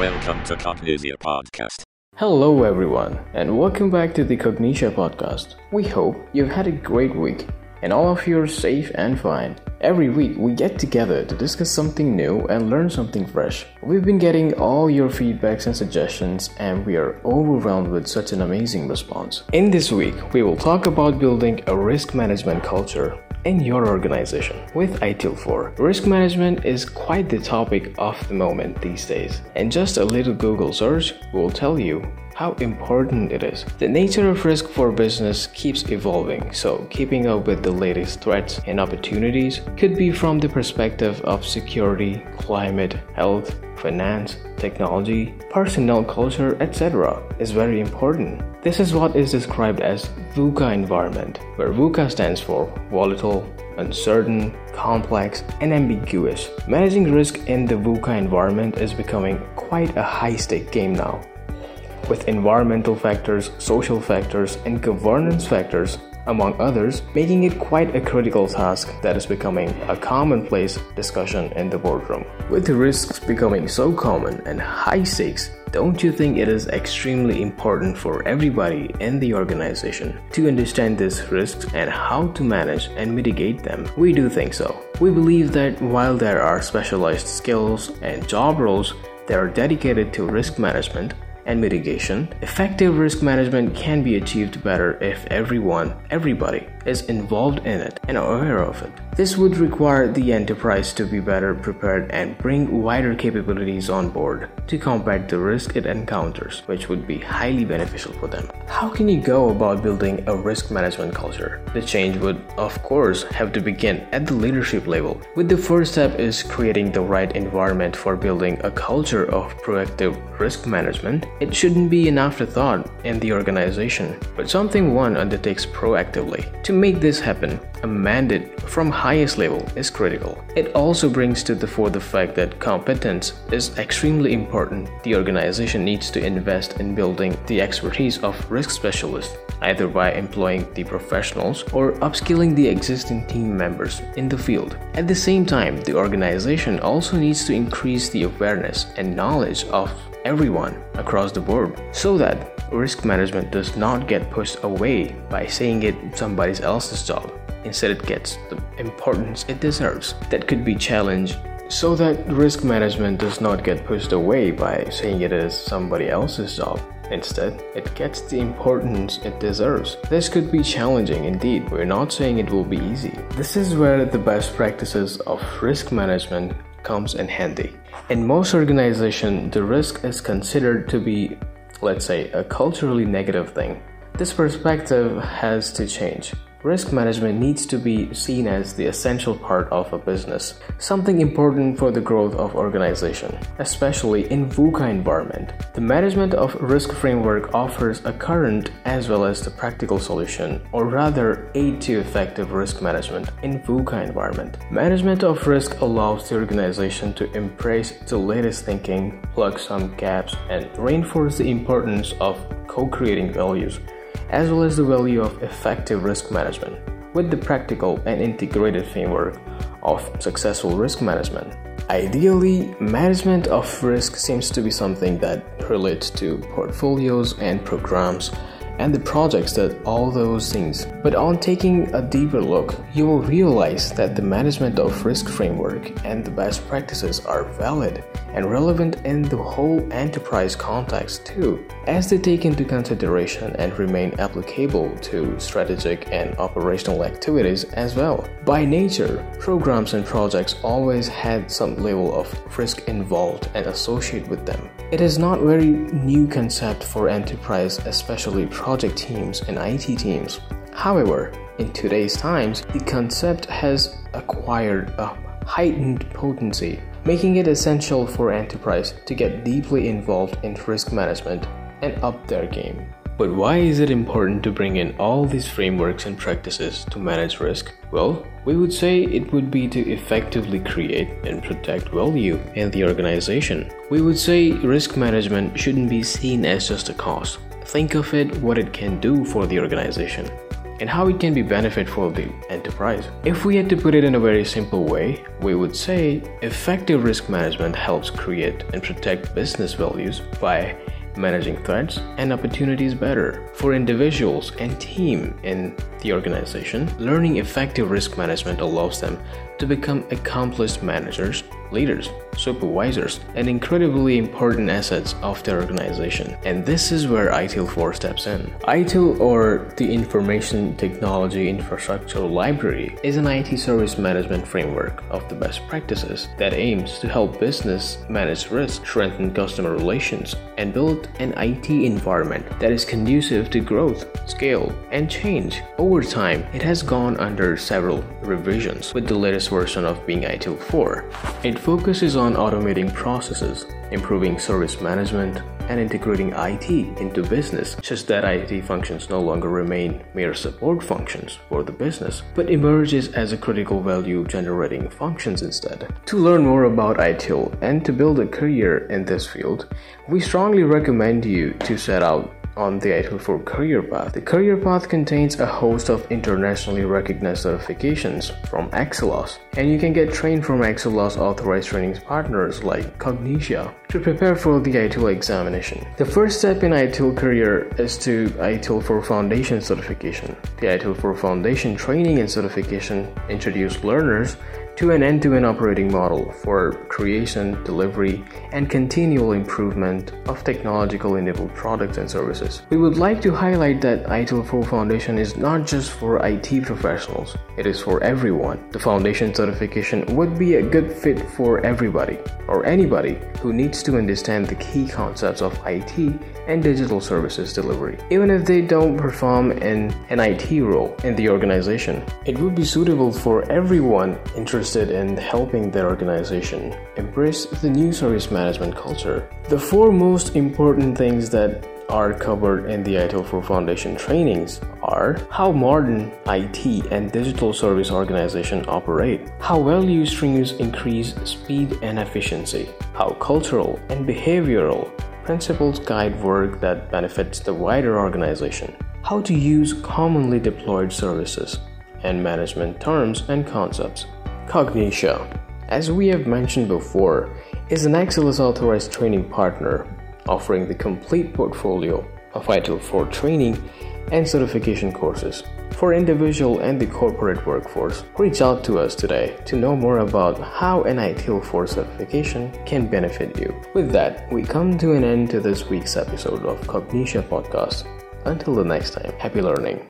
Welcome to Cognixia Podcast. Hello, everyone, and welcome back to the Cognixia Podcast. We hope you've had a great week and all of you are safe and fine. Every week, we get together to discuss something new and learn something fresh. We've been getting all your feedbacks and suggestions, and we are overwhelmed with such an amazing response. In this week, we will talk about building a risk management culture in your organization with ITIL4. Risk management is quite the topic of the moment these days, and just a little Google search will tell you how important it is. The nature of risk for business keeps evolving, so keeping up with the latest threats and opportunities could be from the perspective of security, climate, health, finance, technology, personnel culture, etc. is very important. This is what is described as VUCA environment, where VUCA stands for volatile, uncertain, complex, and ambiguous. Managing risk in the VUCA environment is becoming quite a high stake game now. With environmental factors, social factors, and governance factors among others, making it quite a critical task that is becoming a commonplace discussion in the boardroom. With risks becoming so common and high stakes, don't you think it is extremely important for everybody in the organization to understand these risks and how to manage and mitigate them? We do think so. We believe that while there are specialized skills and job roles that are dedicated to risk management, and mitigation, effective risk management can be achieved better if everyone, everybody, is involved in it and aware of it. This would require the enterprise to be better prepared and bring wider capabilities on board to combat the risk it encounters, which would be highly beneficial for them. How can you go about building a risk management culture? The change would, of course, have to begin at the leadership level. With the first step is creating the right environment for building a culture of proactive risk management. It shouldn't be an afterthought in the organization, but something one undertakes proactively. To make this happen, a mandate from highest level is critical. It also brings to the fore the fact that competence is extremely important. The organization needs to invest in building the expertise of risk specialists, either by employing the professionals or upskilling the existing team members in the field. At the same time, the organization also needs to increase the awareness and knowledge of everyone across the board so that risk management does not get pushed away by saying it somebody else's job. Instead, it gets the importance it deserves. That could be challenged so that risk management does not get pushed away by saying it is somebody else's job. Instead, it gets the importance it deserves. This could be challenging indeed. We're not saying it will be easy. This is where the best practices of risk management comes in handy. In most organizations, the risk is considered to be let's say, a culturally negative thing. This perspective has to change. Risk management needs to be seen as the essential part of a business, something important for the growth of organization, especially in VUCA environment. The management of risk framework offers a current as well as the practical solution, or rather aid to effective risk management in VUCA environment. Management of risk allows the organization to embrace the latest thinking, plug some gaps, and reinforce the importance of co-creating values as well as the value of effective risk management with the practical and integrated framework of successful risk management. Ideally, management of risk seems to be something that relates to portfolios and programs and the projects that all those things. But on taking a deeper look, you will realize that the management of risk framework and the best practices are valid and relevant in the whole enterprise context too, as they take into consideration and remain applicable to strategic and operational activities as well. By nature, programs and projects always had some level of risk involved and associated with them. It is not a very new concept for enterprise, especially project teams and IT teams. However, in today's times, the concept has acquired a heightened potency, making it essential for enterprise to get deeply involved in risk management and up their game. But why is it important to bring in all these frameworks and practices to manage risk? Well, we would say it would be to effectively create and protect value in the organization. We would say risk management shouldn't be seen as just a cost. Think of it what it can do for the organization. and how it can be benefit for the enterprise. If we had to put it in a very simple way, we would say effective risk management helps create and protect business values by managing threats and opportunities better. For individuals and team in the organization, learning effective risk management allows them to become accomplished managers, leaders, supervisors, and incredibly important assets of their organization. And this is where ITIL 4 steps in. ITIL, or the Information Technology Infrastructure Library, is an IT service management framework of the best practices that aims to help business manage risk, strengthen customer relations, and build an IT environment that is conducive to growth, scale, and change. Over time, it has gone under several revisions, with the latest version of being ITIL 4. It focuses on automating processes, improving service management, and integrating IT into business such that IT functions no longer remain mere support functions for the business, but emerges as a critical value generating functions instead. To learn more about ITIL and to build a career in this field, we strongly recommend you to set out on the ITIL 4 Career Path. The Career Path contains a host of internationally recognized certifications from Axelos, and you can get trained from Axelos authorized training partners like Cognixia to prepare for the ITIL examination. The first step in ITIL career is to ITIL 4 Foundation certification. The ITIL 4 Foundation training and certification introduce learners to an end to end operating model for creation, delivery, and continual improvement of technological enabled products and services. We would like to highlight that ITIL 4 Foundation is not just for IT professionals, it is for everyone. The foundation certification would be a good fit for everybody or anybody who needs to understand the key concepts of IT and digital services delivery. Even if they don't perform in an IT role in the organization, it would be suitable for everyone interested in helping their organization embrace the new service management culture. The four most important things that are covered in the ITIL 4 Foundation trainings are how modern IT and digital service organizations operate, how value streams increase speed and efficiency, how cultural and behavioral principles guide work that benefits the wider organization, how to use commonly deployed services, and management terms and concepts. Cognixia, as we have mentioned before, is an Axelos authorized training partner offering the complete portfolio of ITIL 4 training and certification courses. For individual and the corporate workforce, reach out to us today to know more about how an ITIL 4 certification can benefit you. With that, we come to an end to this week's episode of Cognixia Podcast. Until the next time, happy learning.